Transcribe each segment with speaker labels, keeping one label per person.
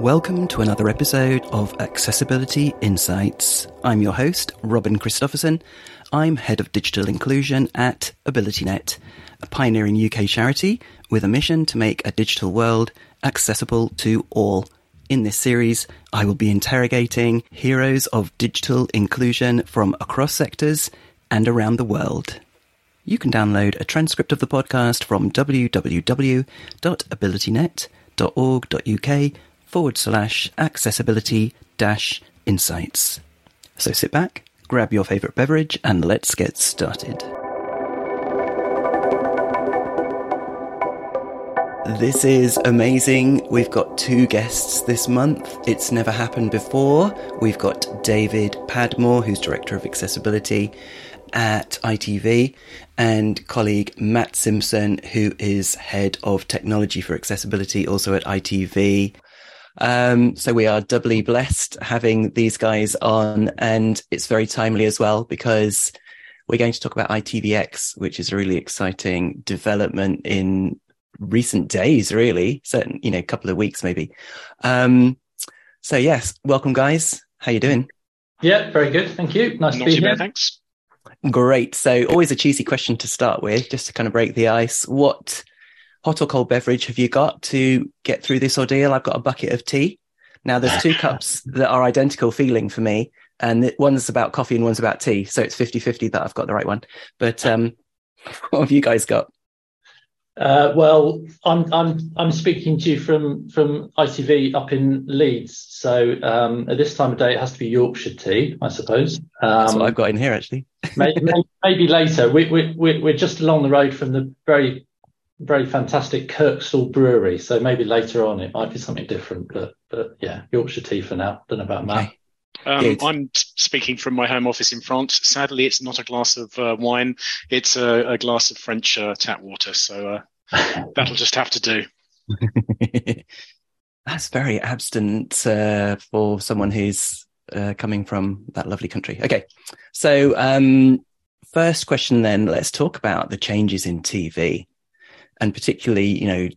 Speaker 1: Welcome to another episode of Accessibility Insights. I'm your host, Robin Christopherson. I'm Head of Digital Inclusion at AbilityNet, a pioneering UK charity with a mission to make a digital world accessible to all. In this series, I will be interrogating heroes of digital inclusion from across sectors and around the world. You can download a transcript of the podcast from www.abilitynet.org.uk forward slash accessibility dash insights. So sit back, grab your favourite beverage, and let's get started. This is amazing. We've got two guests this month. It's never happened before. We've got David Padmore, who's Director of Accessibility at ITV, and colleague Matt Simpson, who is Head of Technology for Accessibility, also at ITV. Um, so we are doubly blessed having these guys on, and it's very timely as well because we're going to talk about ITVX, which is a really exciting development in recent days, really, certain, you know, a couple of weeks maybe. Um, so yes, welcome guys. How you doing?
Speaker 2: Yeah, very good. Thank you. Nice Not to be here. Bad,
Speaker 3: thanks.
Speaker 1: Great. So always a cheesy question to start with, just to kind of break the ice. What hot or cold beverage have you got to get through this ordeal? I've got a bucket of tea. Now there's two cups that are identical feeling for me, and one's about coffee and one's about tea. So it's 50 50 that I've got the right one. But um, what have you guys got?
Speaker 2: Uh, well, I'm I'm I'm speaking to you from from ITV up in Leeds. So um, at this time of day, it has to be Yorkshire tea, I suppose. Um,
Speaker 1: That's what I've got in here, actually.
Speaker 2: maybe, maybe, later. We, we, we're just along the road from the very very fantastic Kirkstall Brewery. So maybe later on it might be something different. But but yeah, Yorkshire tea for now. Don't know about Matt. Okay.
Speaker 3: Um, I'm speaking from my home office in France. Sadly, it's not a glass of uh, wine; it's a, a, glass of French uh, tap water. So uh, that'll just have to do.
Speaker 1: That's very abstinent uh, for someone who's uh, coming from that lovely country. Okay, so um, first question then. Let's talk about the changes in TV and particularly, you know,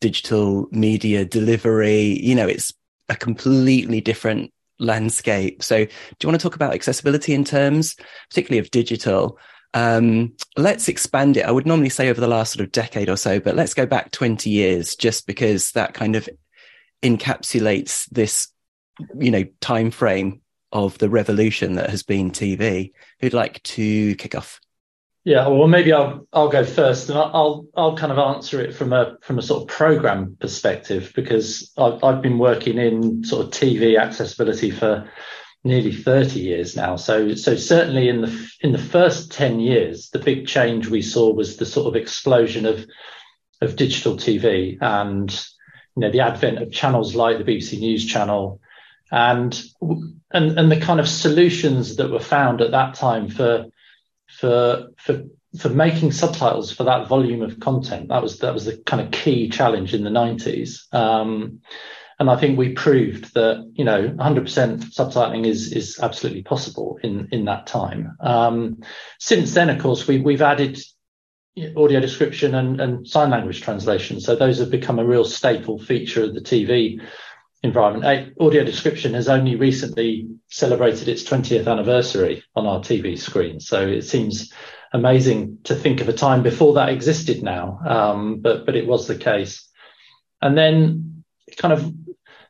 Speaker 1: digital media delivery, you know, it's a completely different landscape. So do you want to talk about accessibility in terms, particularly of digital? Um, let's expand it. I would normally say over the last sort of decade or so, but let's go back 20 years just because that kind of encapsulates this, you know, time frame of the revolution that has been TV. Who'd like to kick off?
Speaker 2: Yeah, well, maybe I'll I'll go first, and I'll I'll kind of answer it from a from a sort of program perspective because I've I've been working in sort of TV accessibility for nearly 30 years now. So so certainly in the in the first 10 years, the big change we saw was the sort of explosion of of digital TV and you know the advent of channels like the BBC News Channel and and and the kind of solutions that were found at that time for for for for making subtitles for that volume of content. That was that was the kind of key challenge in the 90s. Um, and I think we proved that you know 100% subtitling is is absolutely possible in in that time. Um, since then, of course, we we've added audio description and, and sign language translation. So those have become a real staple feature of the TV environment. Audio description has only recently celebrated its 20th anniversary on our TV screen. So it seems amazing to think of a time before that existed now, um, but but it was the case. And then kind of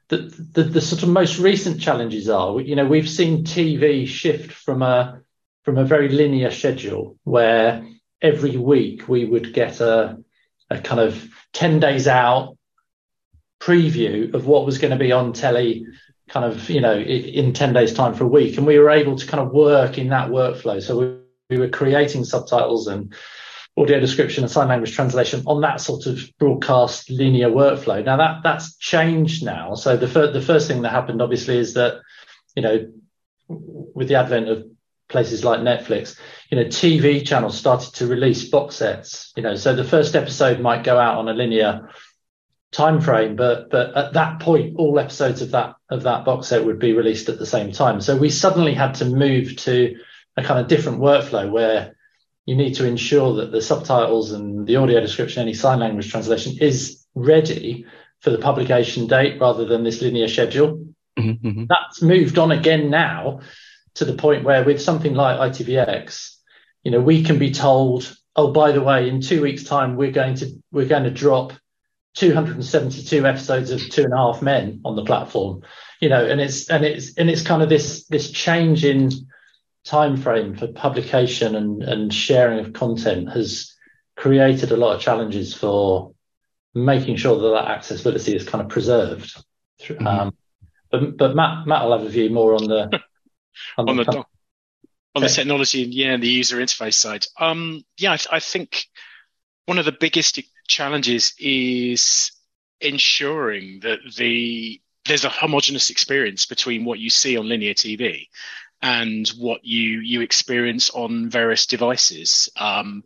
Speaker 2: the, the, the sort of most recent challenges are, you know, we've seen TV shift from a from a very linear schedule where every week we would get a a kind of 10 days out preview of what was going to be on telly kind of you know in 10 days time for a week and we were able to kind of work in that workflow. So we, we were creating subtitles and audio description and sign language translation on that sort of broadcast linear workflow. Now that that's changed now. So the, fir- the first thing that happened obviously is that you know with the advent of places like netflix you know tv channels started to release box sets you know. So the first episode might go out on a linear time frame but but at that point all episodes of that of that box set would be released at the same time so we suddenly had to move to a kind of different workflow where you need to ensure that the subtitles and the audio description any sign language translation is ready for the publication date rather than this linear schedule.
Speaker 1: Mm-hmm, mm-hmm.
Speaker 2: That's moved on again now to the point where with something like ITVX, you know, we can be told, oh, by the way, in two weeks' time, we're going to we're going to drop 272 episodes of Two and a Half Men on the platform. You know, and it's and it's and it's kind of this this change in time frame for publication and, and sharing of content has created a lot of challenges for making sure that that accessibility is kind of preserved. Mm-hmm. Um, but but Matt Matt will have a view more on the
Speaker 3: on, on the, the on the technology and yeah the user interface side. Um, yeah, I, I think one of the biggest challenges is ensuring that the there's a homogenous experience between what you see on linear TV and what you you experience on various devices. Um,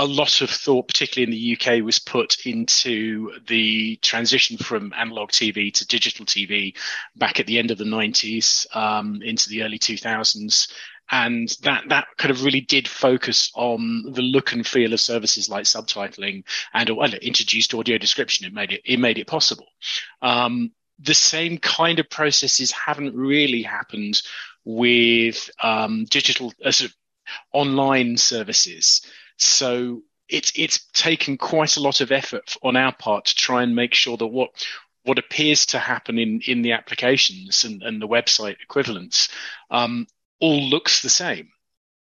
Speaker 3: a lot of thought, particularly in the UK, was put into the transition from analog TV to digital TV back at the end of the 90s um, into the early 2000s. And that, that kind of really did focus on the look and feel of services like subtitling and well, introduced audio description. It made it, it made it possible. Um, the same kind of processes haven't really happened with um, digital uh, sort of online services. So it's it's taken quite a lot of effort on our part to try and make sure that what what appears to happen in in the applications and, and the website equivalents um, all looks the same.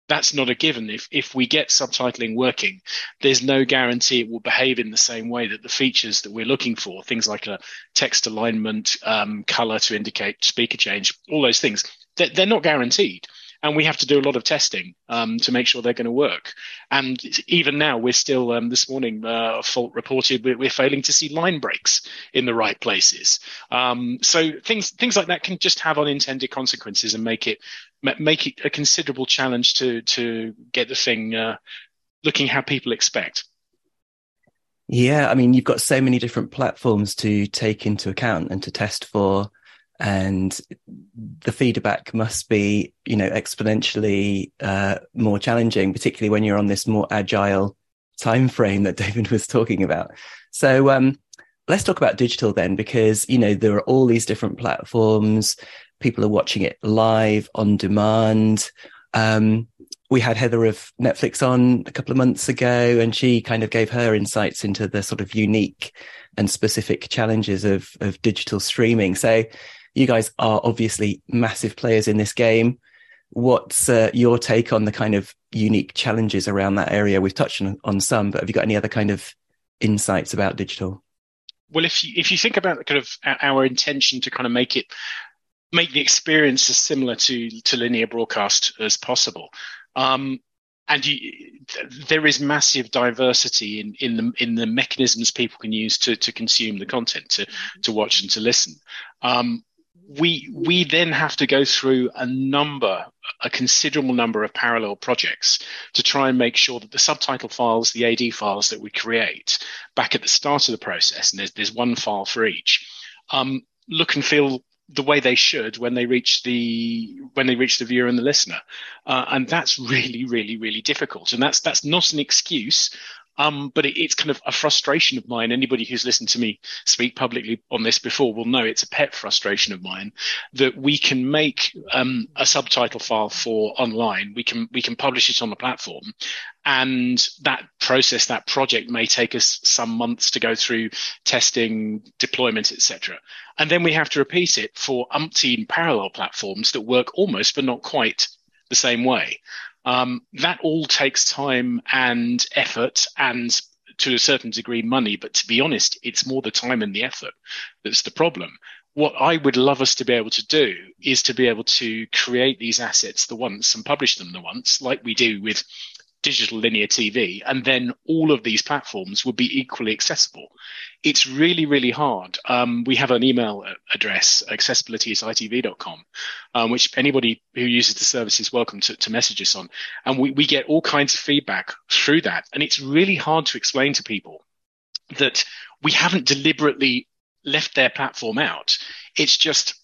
Speaker 3: That's not a given. If if we get subtitling working, there's no guarantee it will behave in the same way that the features that we're looking for, things like a text alignment, um, color to indicate speaker change, all those things, they're, they're not guaranteed and we have to do a lot of testing um, to make sure they're going to work. And even now, we're still um, this morning uh, fault reported we're, we're, failing to see line breaks in the right places. Um, so things things like that can just have unintended consequences and make it make it a considerable challenge to to get the thing uh, looking how people expect.
Speaker 1: Yeah, I mean, you've got so many different platforms to take into account and to test for and the feedback must be you know exponentially uh, more challenging particularly when you're on this more agile time frame that david was talking about. So um, let's talk about digital then because you know there are all these different platforms. People are watching it live on demand. Um, we had heather of netflix on a couple of months ago and she kind of gave her insights into the sort of unique and specific challenges of of digital streaming. So you guys are obviously massive players in this game. What's uh, your take on the kind of unique challenges around that area? We've touched on, on some, but have you got any other kind of insights about digital?
Speaker 3: Well, if you, if you think about kind of our intention to kind of make it make the experience as similar to to linear broadcast as possible, um, and you, there is massive diversity in, in the in the mechanisms people can use to to consume the content, to to watch and to listen. Um, we we then have to go through a number a considerable number of parallel projects to try and make sure that the subtitle files the ad files that we create back at the start of the process and there's, there's one file for each um, look and feel the way they should when they reach the when they reach the viewer and the listener. Uh, and that's really really really difficult. And that's that's not an excuse um, but it, it's kind of a frustration of mine. Anybody who's listened to me speak publicly on this before will know it's a pet frustration of mine that we can make um, a subtitle file for online. We can we can publish it on the platform, and that process, that project may take us some months to go through testing, deployment, etc. And then we have to repeat it for umpteen parallel platforms that work almost but not quite the same way. Um, that all takes time and effort and to a certain degree money. But to be honest, it's more the time and the effort that's the problem. What I would love us to be able to do is to be able to create these assets the once and publish them the once, like we do with digital linear TV, and then all of these platforms would be equally accessible. It's really, really hard. Um, we have an email address, accessibility.itv.com, um, which anybody who uses the service is welcome to, to message us on. And we, we get all kinds of feedback through that. And it's really hard to explain to people that we haven't deliberately left their platform out. It's just,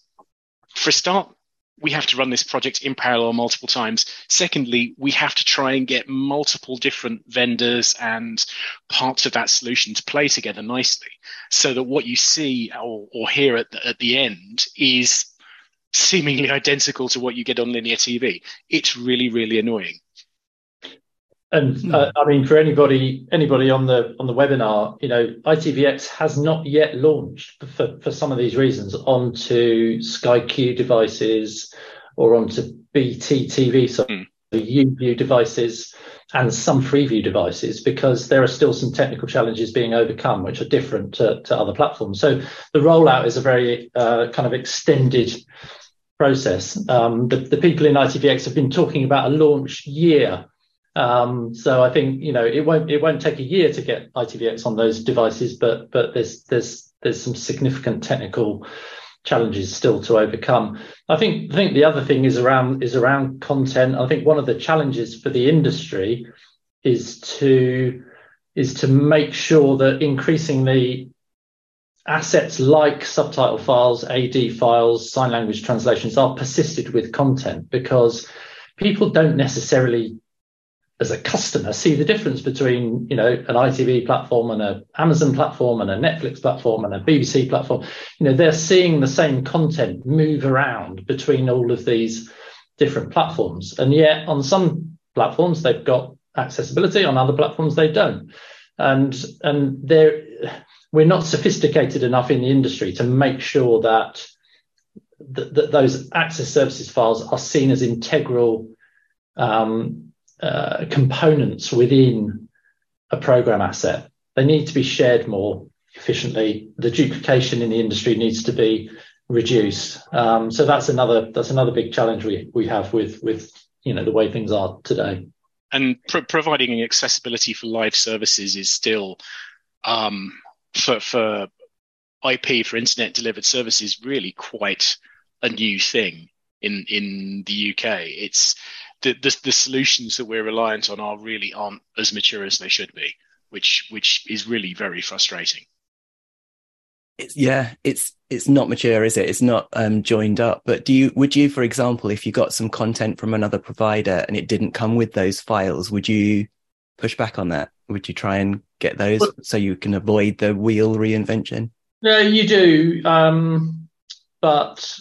Speaker 3: for a start, we have to run this project in parallel multiple times. Secondly, we have to try and get multiple different vendors and parts of that solution to play together nicely so that what you see or, or hear at the, at the end is seemingly identical to what you get on linear TV. It's really, really annoying.
Speaker 2: And hmm. uh, I mean, for anybody anybody on the on the webinar, you know, ITVX has not yet launched for, for some of these reasons onto Sky Q devices or onto BT TV, so mm. YouView devices and some Freeview devices because there are still some technical challenges being overcome, which are different to, to other platforms. So the rollout is a very uh, kind of extended process. Um, the, the people in ITVX have been talking about a launch year um, so I think you know it won't it won't take a year to get ITVX on those devices, but but there's there's there's some significant technical challenges still to overcome. I think I think the other thing is around is around content. I think one of the challenges for the industry is to is to make sure that increasingly assets like subtitle files, AD files, sign language translations are persisted with content because people don't necessarily as a customer see the difference between you know an ITV platform and a Amazon platform and a Netflix platform and a BBC platform. You know they're seeing the same content move around between all of these different platforms. And yet on some platforms they've got accessibility on other platforms they don't. And and there we're not sophisticated enough in the industry to make sure that that those access services files are seen as integral um, uh, components within a program asset. They need to be shared more efficiently. The duplication in the industry needs to be reduced. Um, so that's another that's another big challenge we we have with with you know the way things are today.
Speaker 3: And providing accessibility for live services is still um, for for IP for internet delivered services really quite a new thing in in the UK. It's the, the, the solutions that we're reliant on are really aren't as mature as they should be, which which is really very frustrating.
Speaker 1: It's, yeah, it's it's not mature, is it? It's not um, joined up. But do you would you, for example, if you got some content from another provider and it didn't come with those files, would you push back on that? Would you try and get those so you can avoid the wheel reinvention?
Speaker 2: Yeah, you do. Um, but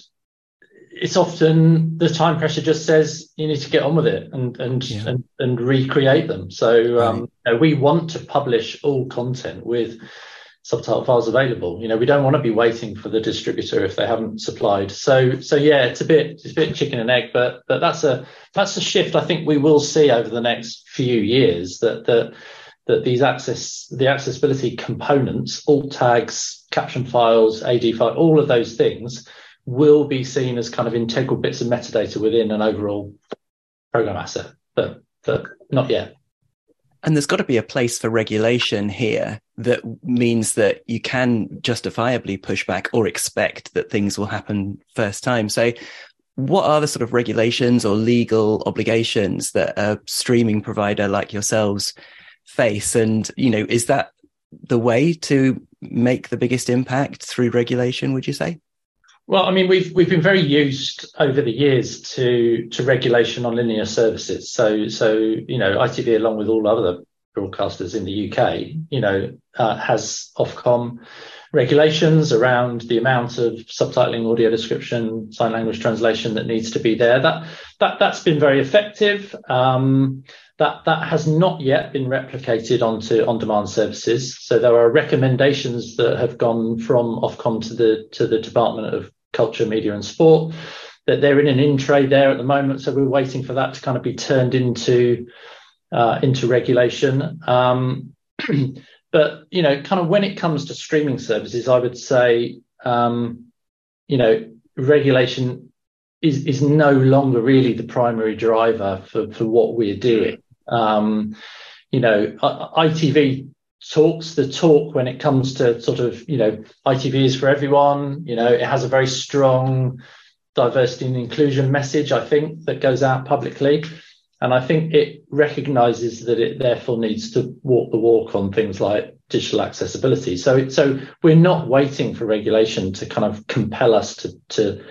Speaker 2: it's often the time pressure just says you need to get on with it and and yeah. and, and, recreate them. So um, right. you know, we want to publish all content with subtitle files available. You know, we don't want to be waiting for the distributor if they haven't supplied. So so yeah, it's a bit it's a bit chicken and egg, but but that's a that's a shift I think we will see over the next few years that that that these access the accessibility components, alt tags, caption files, AD file, all of those things will be seen as kind of integral bits of metadata within an overall program asset, but, but not yet.
Speaker 1: And there's got to be a place for regulation here that means that you can justifiably push back or expect that things will happen first time. So what are the sort of regulations or legal obligations that a streaming provider like yourselves face? And, you know, is that the way to make the biggest impact through regulation, would you say?
Speaker 2: Well, I mean, we've we've been very used over the years to to regulation on linear services. So so you know, ITV along with all other broadcasters in the UK, you know, uh, has Ofcom regulations around the amount of subtitling, audio description, sign language translation that needs to be there. That that that's been very effective. Um, that that has not yet been replicated onto on-demand services. So there are recommendations that have gone from Ofcom to the to the Department of Culture, Media and Sport. That they're in an in trade there at the moment, so we're waiting for that to kind of be turned into uh, into regulation. Um, but you know, kind of when it comes to streaming services, I would say um, you know regulation is is no longer really the primary driver for for what we're doing. Um, you know, ITV talks the talk when it comes to sort of, you know, ITV is for everyone. You know, it has a very strong diversity and inclusion message, I think, that goes out publicly. And I think it recognizes that it therefore needs to walk the walk on things like digital accessibility. So, so we're not waiting for regulation to kind of compel us to, to,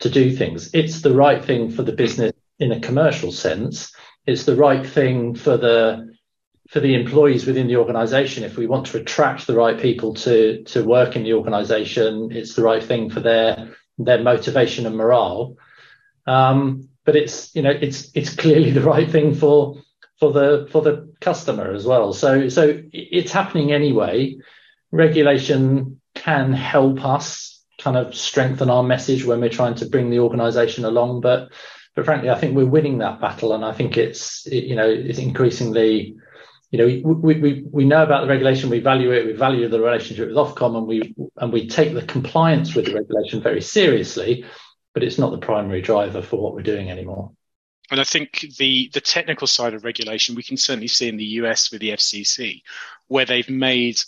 Speaker 2: to do things. It's the right thing for the business in a commercial sense. It's the right thing for the for the employees within the organization. If we want to attract the right people to to work in the organization, it's the right thing for their their motivation and morale. Um, but it's you know it's it's clearly the right thing for for the for the customer as well. So so it's happening anyway. Regulation can help us kind of strengthen our message when we're trying to bring the organisation along, but but frankly, I think we're winning that battle, and I think it's you know it's increasingly. You know, we, we, we know about the regulation, we value it, we value the relationship with Ofcom, and we and we take the compliance with the regulation very seriously, but it's not the primary driver for what we're doing anymore.
Speaker 3: And I think the the technical side of regulation we can certainly see in the US with the FCC, where they've made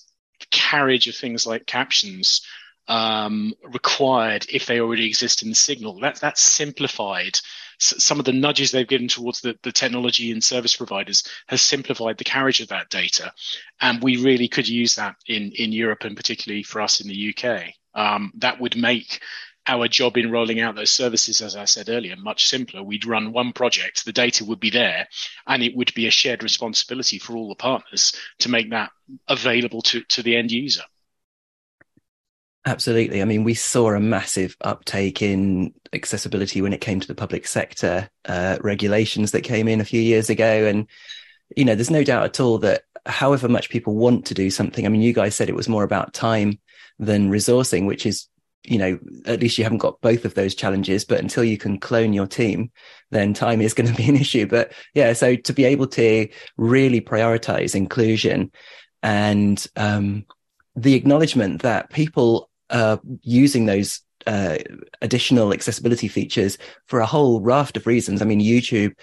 Speaker 3: carriage of things like captions um, required if they already exist in the signal. That that's simplified. Some of the nudges they've given towards the, the technology and service providers has simplified the carriage of that data, and we really could use that in in Europe and particularly for us in the UK. Um, that would make our job in rolling out those services, as I said earlier, much simpler. We'd run one project, the data would be there, and it would be a shared responsibility for all the partners to make that available to, to the end user.
Speaker 1: Absolutely. I mean, we saw a massive uptake in accessibility when it came to the public sector uh, regulations that came in a few years ago. And, you know, there's no doubt at all that however much people want to do something, I mean, you guys said it was more about time than resourcing, which is you know, at least you haven't got both of those challenges. But until you can clone your team, then time is going to be an issue. But yeah, so to be able to really prioritize inclusion and um, the acknowledgement that people are using those uh, additional accessibility features for a whole raft of reasons. I mean, YouTube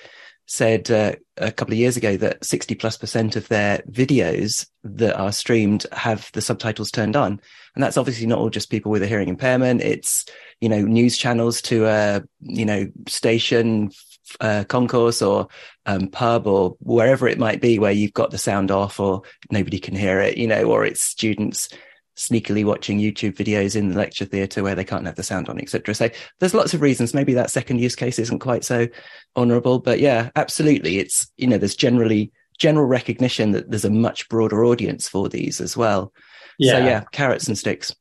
Speaker 1: said uh, a couple of years ago that 60 plus percent of their videos that are streamed have the subtitles turned on. And that's obviously not all just people with a hearing impairment. It's, you know, news channels to a, you know, station, uh, concourse or um, pub or wherever it might be where you've got the sound off or nobody can hear it, you know, or it's students sneakily watching YouTube videos in the lecture theatre where they can't have the sound on, etc. So there's lots of reasons. Maybe that second use case isn't quite so honourable, but yeah, absolutely. It's you know there's generally general recognition that there's a much broader audience for these as well. Yeah. So yeah, carrots and sticks.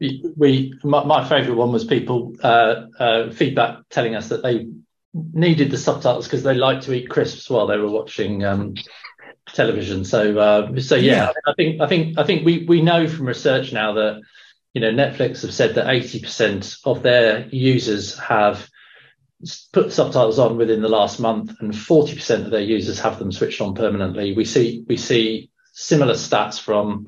Speaker 2: We my, my favourite one was people uh, uh, feedback telling us that they needed the subtitles because they like to eat crisps while they were watching um, television. So uh, so yeah, yeah, I think I think I think we we know from research now that you know Netflix have said that eighty percent of their users have put subtitles on within the last month, and forty percent of their users have them switched on permanently. We see we see similar stats from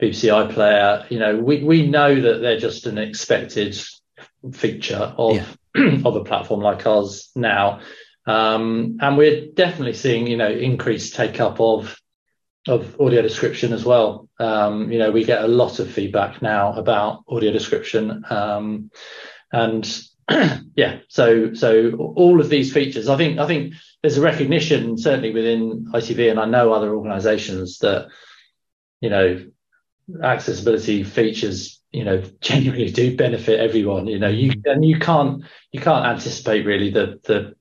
Speaker 2: BBC iPlayer. You know, we we know that they're just an expected feature of yeah. of a platform like ours now. Um, and we're definitely seeing, you know, increased take up of of audio description as well. Um, you know, we get a lot of feedback now about audio description, um, and yeah, so so all of these features, I think I think there's a recognition certainly within ITV, and I know other organisations that you know accessibility features you know genuinely do benefit everyone you know you and you can't you can't anticipate really the the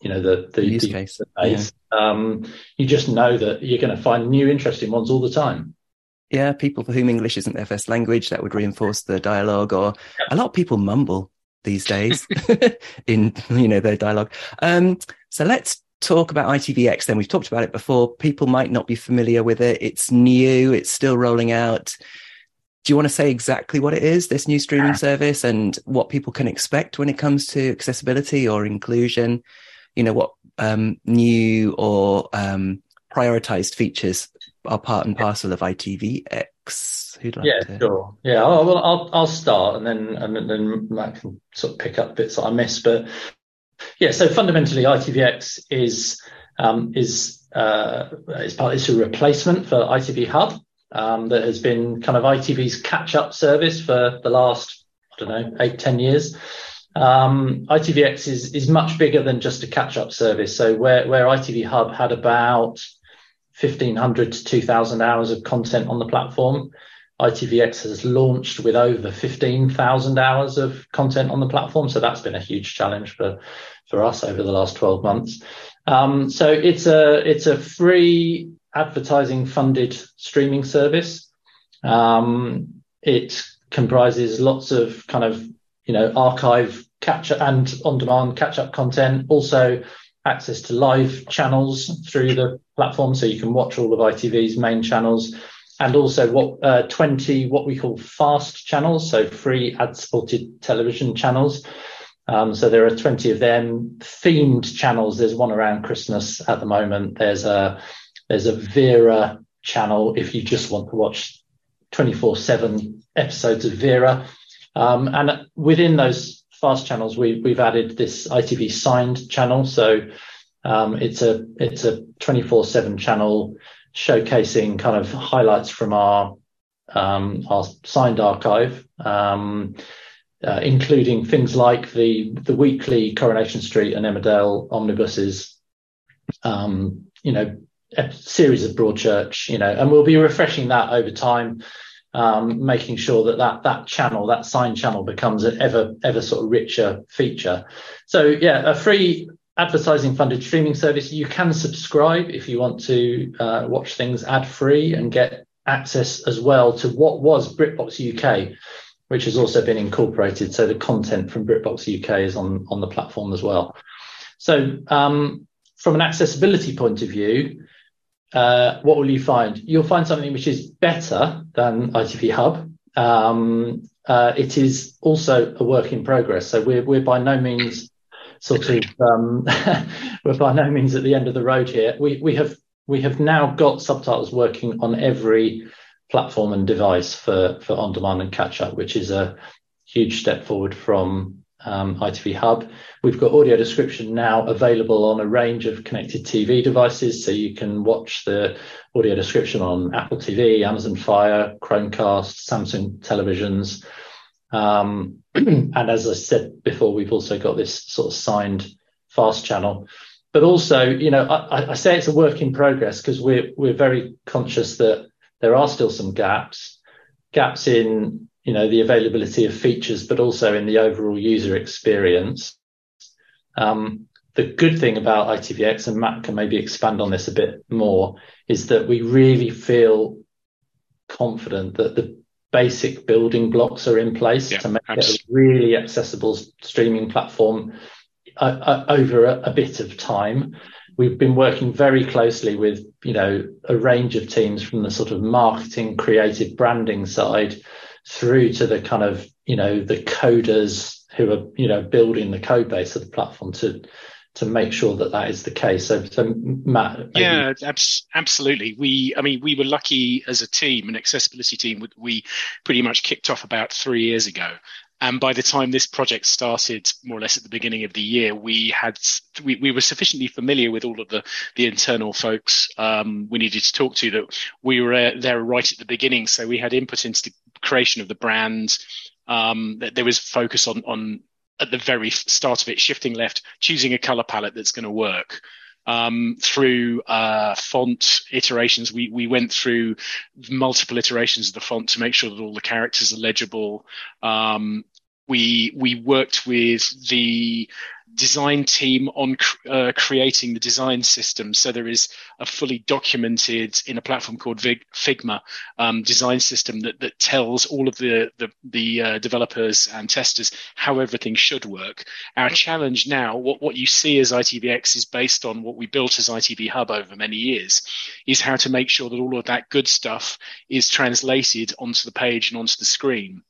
Speaker 2: you know the the,
Speaker 1: use the, case.
Speaker 2: Base. Yeah. Um, you just know that you're going to find new interesting ones all the time.
Speaker 1: Yeah, people for whom English isn't their first language, that would reinforce the dialogue. Or a lot of people mumble these days in you know their dialogue. Um, so let's talk about ITVX. Then we've talked about it before. People might not be familiar with it. It's new. It's still rolling out. Do you want to say exactly what it is, this new streaming service, and what people can expect when it comes to accessibility or inclusion? You know what um, new or um, prioritized features are part and parcel of ITVX?
Speaker 2: Who'd like yeah, to... sure. Yeah, I'll, I'll, I'll start and then and then Matt can sort of pick up bits that I missed. But yeah, so fundamentally, ITVX is um, is uh, is part it's a replacement for ITV Hub um, that has been kind of ITV's catch up service for the last I don't know eight ten years. Um, ITVX is is much bigger than just a catch up service. So where where ITV Hub had about 1500 to 2000 hours of content on the platform, ITVX has launched with over 15,000 hours of content on the platform. So that's been a huge challenge for, for us over the last 12 months. Um, so it's a, it's a free advertising funded streaming service. Um, it comprises lots of kind of, you know, archive capture and on demand catch up content. Also access to live channels through the platform. So you can watch all of ITV's main channels and also what uh, 20 what we call fast channels, so free ad supported television channels. Um, so there are 20 of them themed channels. There's one around Christmas at the moment. There's a there's a Vera channel if you just want to watch 24 7 episodes of Vera. Um, and within those fast channels, we, we've added this ITV signed channel. So um, it's a it's a 24 7 channel showcasing kind of highlights from our um, our signed archive, um, uh, including things like the the weekly Coronation Street and Emmerdale omnibuses, um, you know, a series of Broadchurch, you know, and we'll be refreshing that over time, um, making sure that that that channel, that sign channel, becomes an ever ever sort of richer feature. So yeah, a free advertising funded streaming service. You can subscribe if you want to uh, watch things ad free and get access as well to what was BritBox UK, which has also been incorporated. So the content from BritBox UK is on, on the platform as well. So um, from an accessibility point of view, uh, what will you find? You'll find something which is better than ITV Hub. Um, uh, it is also a work in progress. So we're, we're by no means sort of um, we're by no means at the end of the road here. We we have we have now got subtitles working on every platform and device for for on demand and catch up, which is a huge step forward from um, ITV Hub. We've got audio description now available on a range of connected TV devices, so you can watch the audio description on Apple TV, Amazon Fire, Chromecast, Samsung televisions. Um, and as I said before, we've also got this sort of signed fast channel. But also, you know, I, I say it's a work in progress because we're we're very conscious that there are still some gaps, gaps in you know the availability of features, but also in the overall user experience. Um, the good thing about ITVX, and Matt can maybe expand on this a bit more, is that we really feel confident that the basic building blocks are in place yeah, to make absolutely. it a really accessible streaming platform uh, uh, over a, a, bit of time. We've been working very closely with, you know, a range of teams from the sort of marketing, creative branding side through to the kind of, you know, the coders who are, you know, building the code base of the platform to to make sure that that is the case. So, so Matt,
Speaker 3: maybe. yeah, abs- absolutely. We, I mean, we were lucky as a team, an accessibility team. We pretty much kicked off about three years ago, and by the time this project started, more or less at the beginning of the year, we had we, we were sufficiently familiar with all of the the internal folks um, we needed to talk to that we were uh, there right at the beginning. So we had input into the creation of the brand. Um, that there was focus on on at the very start of it, shifting left, choosing a color palette that's going to work. Um, through uh, font iterations, we we went through multiple iterations of the font to make sure that all the characters are legible. Um, we we worked with the design team on uh, creating the design system. So there is a fully documented in a platform called Vig- Figma um, design system that, that tells all of the the, the uh, developers and testers how everything should work. Our challenge now, what what you see as ITVX is based on what we built as ITV Hub over many years, is how to make sure that all of that good stuff is translated onto the page and onto the screen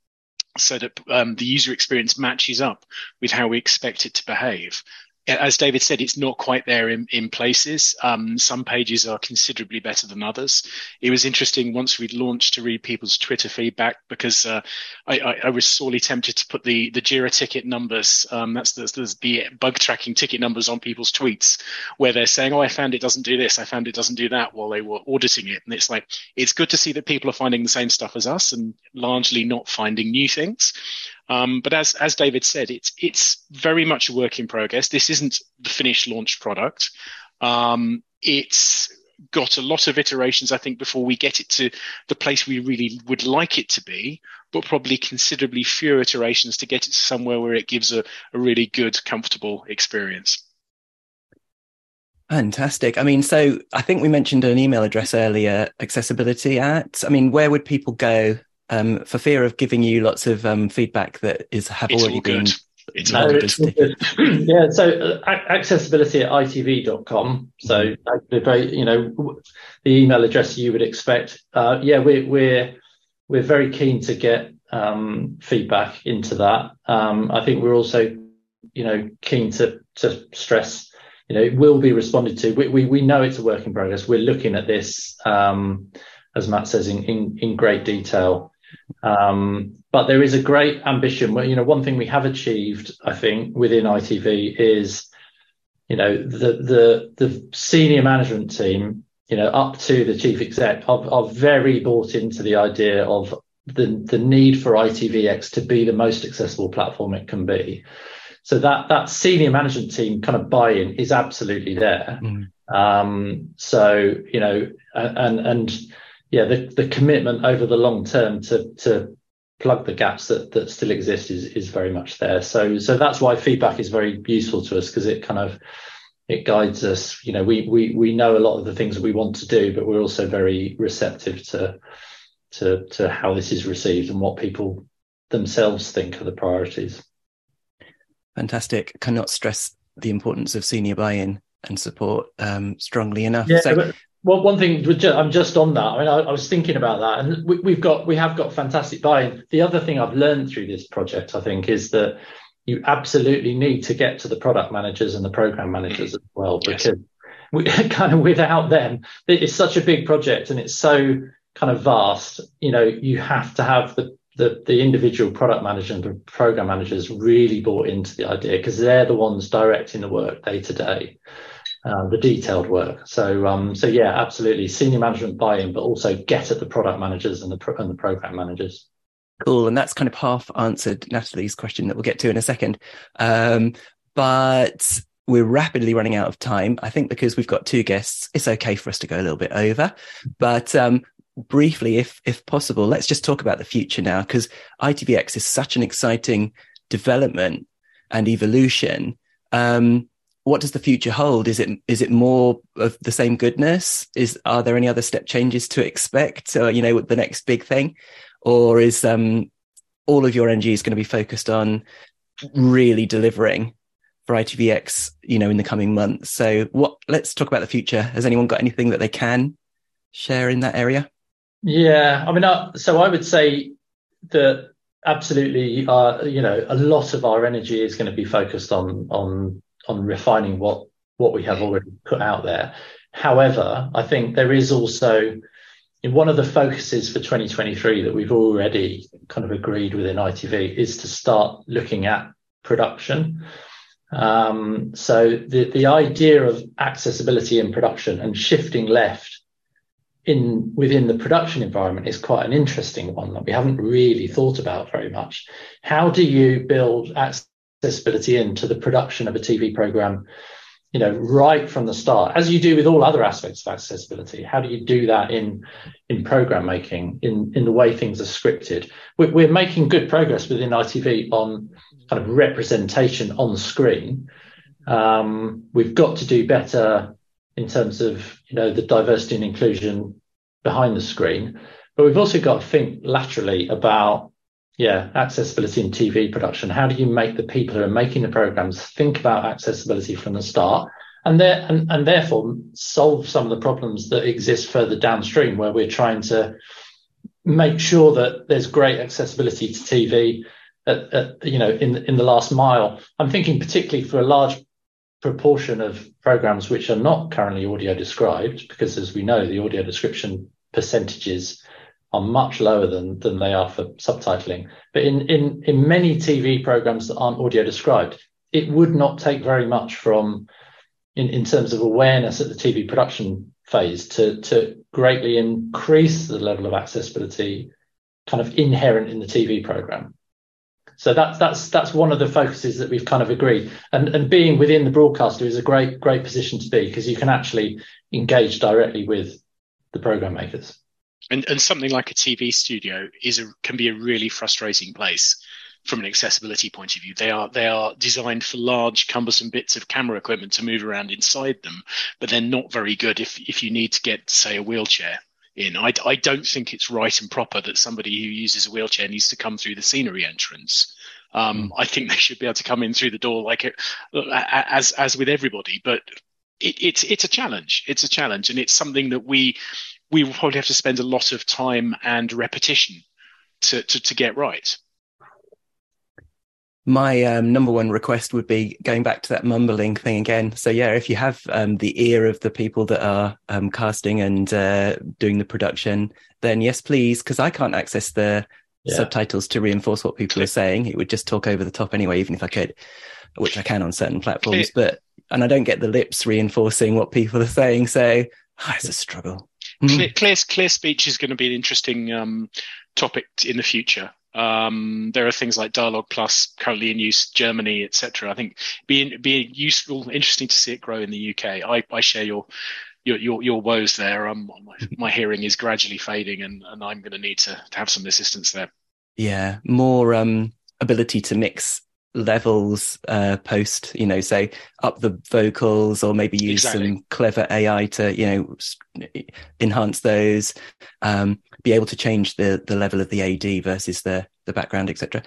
Speaker 3: so that um, the user experience matches up with how we expect it to behave as David said, it's not quite there in, in places. Um, some pages are considerably better than others. It was interesting once we'd launched to read people's Twitter feedback because uh, I, I, I, was sorely tempted to put the, the Jira ticket numbers, um, that's the, the, the, bug tracking ticket numbers on people's tweets, where they're saying, Oh, I found it doesn't do this, I found it doesn't do that while they were auditing it. And it's like, it's good to see that people are finding the same stuff as us and largely not finding new things. Um, but as as David said, it's it's very much a work in progress. This isn't the finished launch product. Um, it's got a lot of iterations, I think, before we get it to the place we really would like it to be, but probably considerably fewer iterations to get it to somewhere where it gives a, a really good, comfortable experience.
Speaker 1: Fantastic. I mean, so I think we mentioned an email address earlier, accessibility at. I mean, where would people go um, for fear of giving you lots of um, feedback that is have
Speaker 3: it's
Speaker 1: already been
Speaker 3: it's all good.
Speaker 2: yeah, so uh, accessibility at itv.com. So
Speaker 1: Mm-hmm.
Speaker 2: the you know, the email address you would expect. Uh, yeah, we're we're we're very keen to get um, feedback into that. Um, I think we're also, you know, keen to to stress, you know, it will be responded to. We we, we know it's a work in progress. We're looking at this, um, as Matt says, in in, in great detail. Um, but there is a great ambition. You know, one thing we have achieved, I think, within ITV is, you know, the the the senior management team, you know, up to the chief exec, are, are very bought into the idea of the the need for ITVX to be the most accessible platform it can be. So that that senior management team kind of buy-in is absolutely there.
Speaker 1: Mm.
Speaker 2: Um, so you know, and and yeah, the, the commitment over the long term to to plug the gaps that that still exist is is very much there. So so that's why feedback is very useful to us because it kind of it guides us. You know, we we we know a lot of the things that we want to do, but we're also very receptive to to to how this is received and what people themselves think are the priorities.
Speaker 1: Fantastic. Cannot stress the importance of senior buy-in and support um, strongly enough.
Speaker 2: Yeah,
Speaker 1: so,
Speaker 2: but, well, one thing I'm just on that. I mean, I, I was thinking about that, and we, have got we have got fantastic buy-in. The other thing I've learned through this project, I think, is that you absolutely need to get to the product managers and the program managers as well, because yes. we, kind of without them, it's such a big project and it's so kind of vast. You know, you have to have the the, the individual product manager and the program managers really bought into the idea because they're the ones directing the work day to day. Uh, the detailed work. So, um, so yeah, absolutely, senior management buy-in, but also get at the product managers and the pro- and the program managers.
Speaker 1: Cool, and that's kind of half answered Natalie's question that we'll get to in a second. Um, but we're rapidly running out of time. I think because we've got two guests, it's okay for us to go a little bit over. But um, briefly, if if possible, let's just talk about the future now, because ITVX is such an exciting development and evolution. Um, what does the future hold? Is it is it more of the same goodness? Is are there any other step changes to expect? Or, you know, the next big thing, or is um, all of your energy is going to be focused on really delivering for ITVX? You know, in the coming months. So, what? Let's talk about the future. Has anyone got anything that they can share in that area?
Speaker 2: Yeah, I mean, uh, so I would say that absolutely, uh, you know, a lot of our energy is going to be focused on on on refining what what we have already put out there. However, I think there is also in one of the focuses for 2023 that we've already kind of agreed within ITV is to start looking at production. Um, so the the idea of accessibility in production and shifting left in within the production environment is quite an interesting one that we haven't really thought about very much. How do you build accessibility into the production of a TV program, you know, right from the start, as you do with all other aspects of accessibility. How do you do that in in program making, in in the way things are scripted? We're, we're making good progress within ITV on kind of representation on screen. Um, we've got to do better in terms of you know the diversity and inclusion behind the screen, but we've also got to think laterally about yeah, accessibility in TV production. How do you make the people who are making the programs think about accessibility from the start and, there, and, and therefore solve some of the problems that exist further downstream where we're trying to make sure that there's great accessibility to TV at, at, you know, in, in the last mile. I'm thinking particularly for a large proportion of programs which are not currently audio described, because as we know, the audio description percentages are much lower than than they are for subtitling. But in in in many TV programs that aren't audio described, it would not take very much from in, in terms of awareness at the TV production phase to to greatly increase the level of accessibility kind of inherent in the TV program. So that's that's that's one of the focuses that we've kind of agreed. And and being within the broadcaster is a great great position to be because you can actually engage directly with the program makers.
Speaker 3: And and something like a TV studio is a can be a really frustrating place from an accessibility point of view. They are they are designed for large, cumbersome bits of camera equipment to move around inside them, but they're not very good if if you need to get, say, a wheelchair in. I, I don't think it's right and proper that somebody who uses a wheelchair needs to come through the scenery entrance. Um, I think they should be able to come in through the door like it, as as with everybody. But it, it's it's a challenge. It's a challenge, and it's something that we we will probably have to spend a lot of time and repetition to to, to get right
Speaker 1: my um, number one request would be going back to that mumbling thing again. So yeah, if you have um, the ear of the people that are um, casting and uh, doing the production, then yes, please, because I can't access the yeah. subtitles to reinforce what people are saying. It would just talk over the top anyway, even if I could, which I can on certain platforms. But and I don't get the lips reinforcing what people are saying, so oh, it's a struggle.
Speaker 3: Clear, clear, clear, speech is going to be an interesting um, topic in the future. Um, there are things like Dialogue Plus currently in use, Germany, etc. I think being being useful, interesting to see it grow in the UK. I, I share your your, your, your woes there. Um, my, my hearing is gradually fading, and, and I'm going to need to, to have some assistance there.
Speaker 1: Yeah, more um, ability to mix levels uh, post, you know, say up the vocals or maybe use exactly. some clever AI to, you know, enhance those, um, be able to change the, the level of the AD versus the, the background, etc.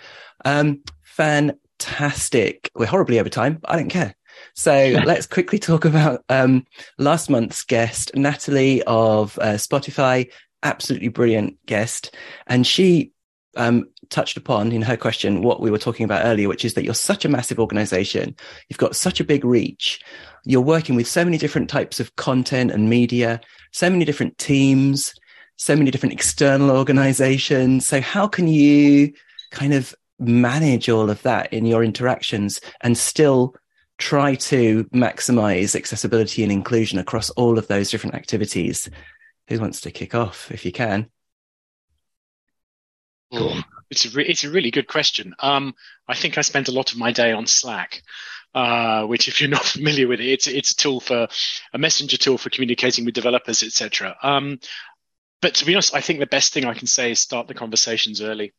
Speaker 1: Um, fantastic. We're horribly over time. I don't care. So let's quickly talk about um, last month's guest, Natalie of uh, Spotify. Absolutely brilliant guest. And she um, touched upon in her question what we were talking about earlier, which is that you're such a massive organization. You've got such a big reach. You're working with so many different types of content and media, so many different teams, so many different external organizations. So how can you kind of manage all of that in your interactions and still try to maximize accessibility and inclusion across all of those different activities? Who wants to kick off if you can?
Speaker 3: Cool. It's a re- it's a really good question. Um, I think I spent a lot of my day on Slack, uh, which, if you're not familiar with it, it's it's a tool for a messenger tool for communicating with developers, etc. Um, but to be honest, I think the best thing I can say is start the conversations early.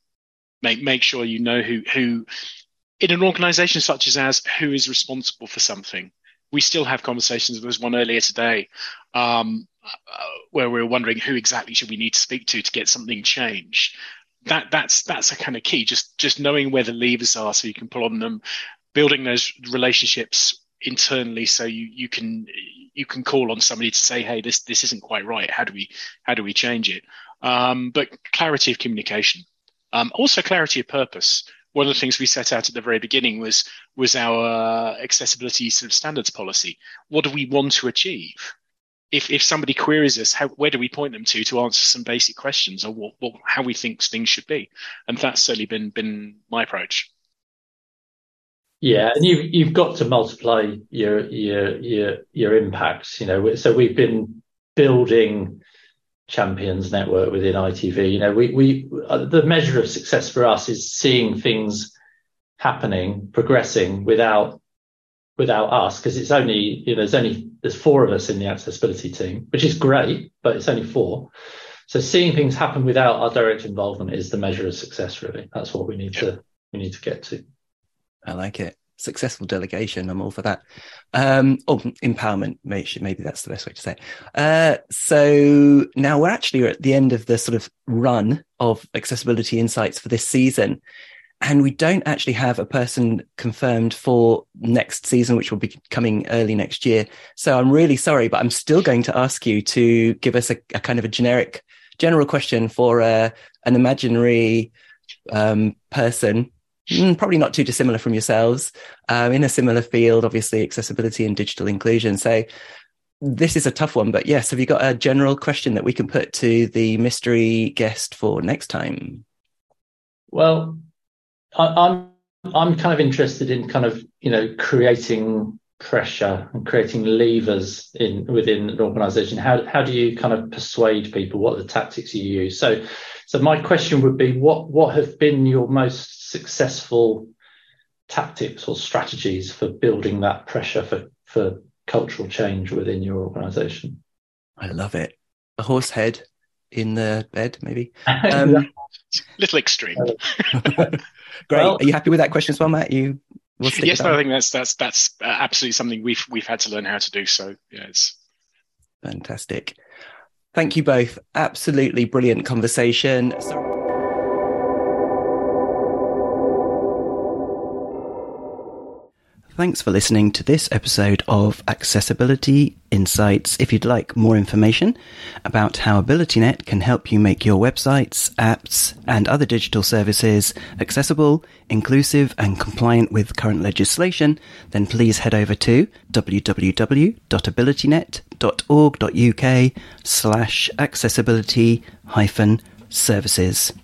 Speaker 3: Make make sure you know who who in an organization such as ours who is responsible for something. We still have conversations. There was one earlier today um, uh, where we were wondering who exactly should we need to speak to to get something changed that that's that's a kind of key. Just just knowing where the levers are, so you can pull on them, building those relationships internally, so you you can you can call on somebody to say, hey, this this isn't quite right. How do we how do we change it? Um, but clarity of communication, um, also clarity of purpose. One of the things we set out at the very beginning was was our accessibility sort of standards policy. What do we want to achieve? If if somebody queries us, how, where do we point them to to answer some basic questions or what, what, how we think things should be? And that's certainly been been my approach.
Speaker 2: Yeah, and you've you've got to multiply your your your your impacts. You know, so we've been building champions network within ITV. You know, we we uh, the measure of success for us is seeing things happening, progressing without without us because it's only you know there's only there's four of us in the accessibility team, which is great, but it's only four. So seeing things happen without our direct involvement is the measure of success. Really, that's what we need to we need to get to.
Speaker 1: I like it. Successful delegation. I'm all for that. Um, oh, empowerment. Maybe, maybe that's the best way to say. It. Uh, so now we're actually at the end of the sort of run of accessibility insights for this season and we don't actually have a person confirmed for next season, which will be coming early next year. So I'm really sorry, but I'm still going to ask you to give us a, a kind of a generic, general question for uh, an imaginary um, person, mm, probably not too dissimilar from yourselves, um, in a similar field, obviously accessibility and digital inclusion. So this is a tough one, but yes, have you got a general question that we can put to the mystery guest for next time?
Speaker 2: Well, I, am I'm kind of interested in kind of you know creating pressure and creating levers in within an organization. How, how do you kind of persuade people? What are the tactics you use? So so my question would be what what have been your most successful tactics or strategies for building that pressure for for cultural change within your organization?
Speaker 1: I love it. A horse head in the bed maybe
Speaker 3: um, little extreme
Speaker 1: great well, are you happy with that question as well matt you
Speaker 3: We'll yes, no, I think that's that's that's uh, absolutely something we've we've had to learn how to do. So yeah, it's
Speaker 1: fantastic. Thank you both. Absolutely brilliant conversation. So- Thanks for listening to this episode of Accessibility Insights. If you'd like more information about how AbilityNet can help you make your websites, apps, and other digital services accessible, inclusive, and compliant with current legislation, then please head over to www.abilitynet.org.uk slash accessibility hyphen services.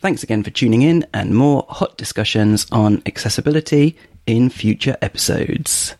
Speaker 1: Thanks again for tuning in and more hot discussions on accessibility in future episodes.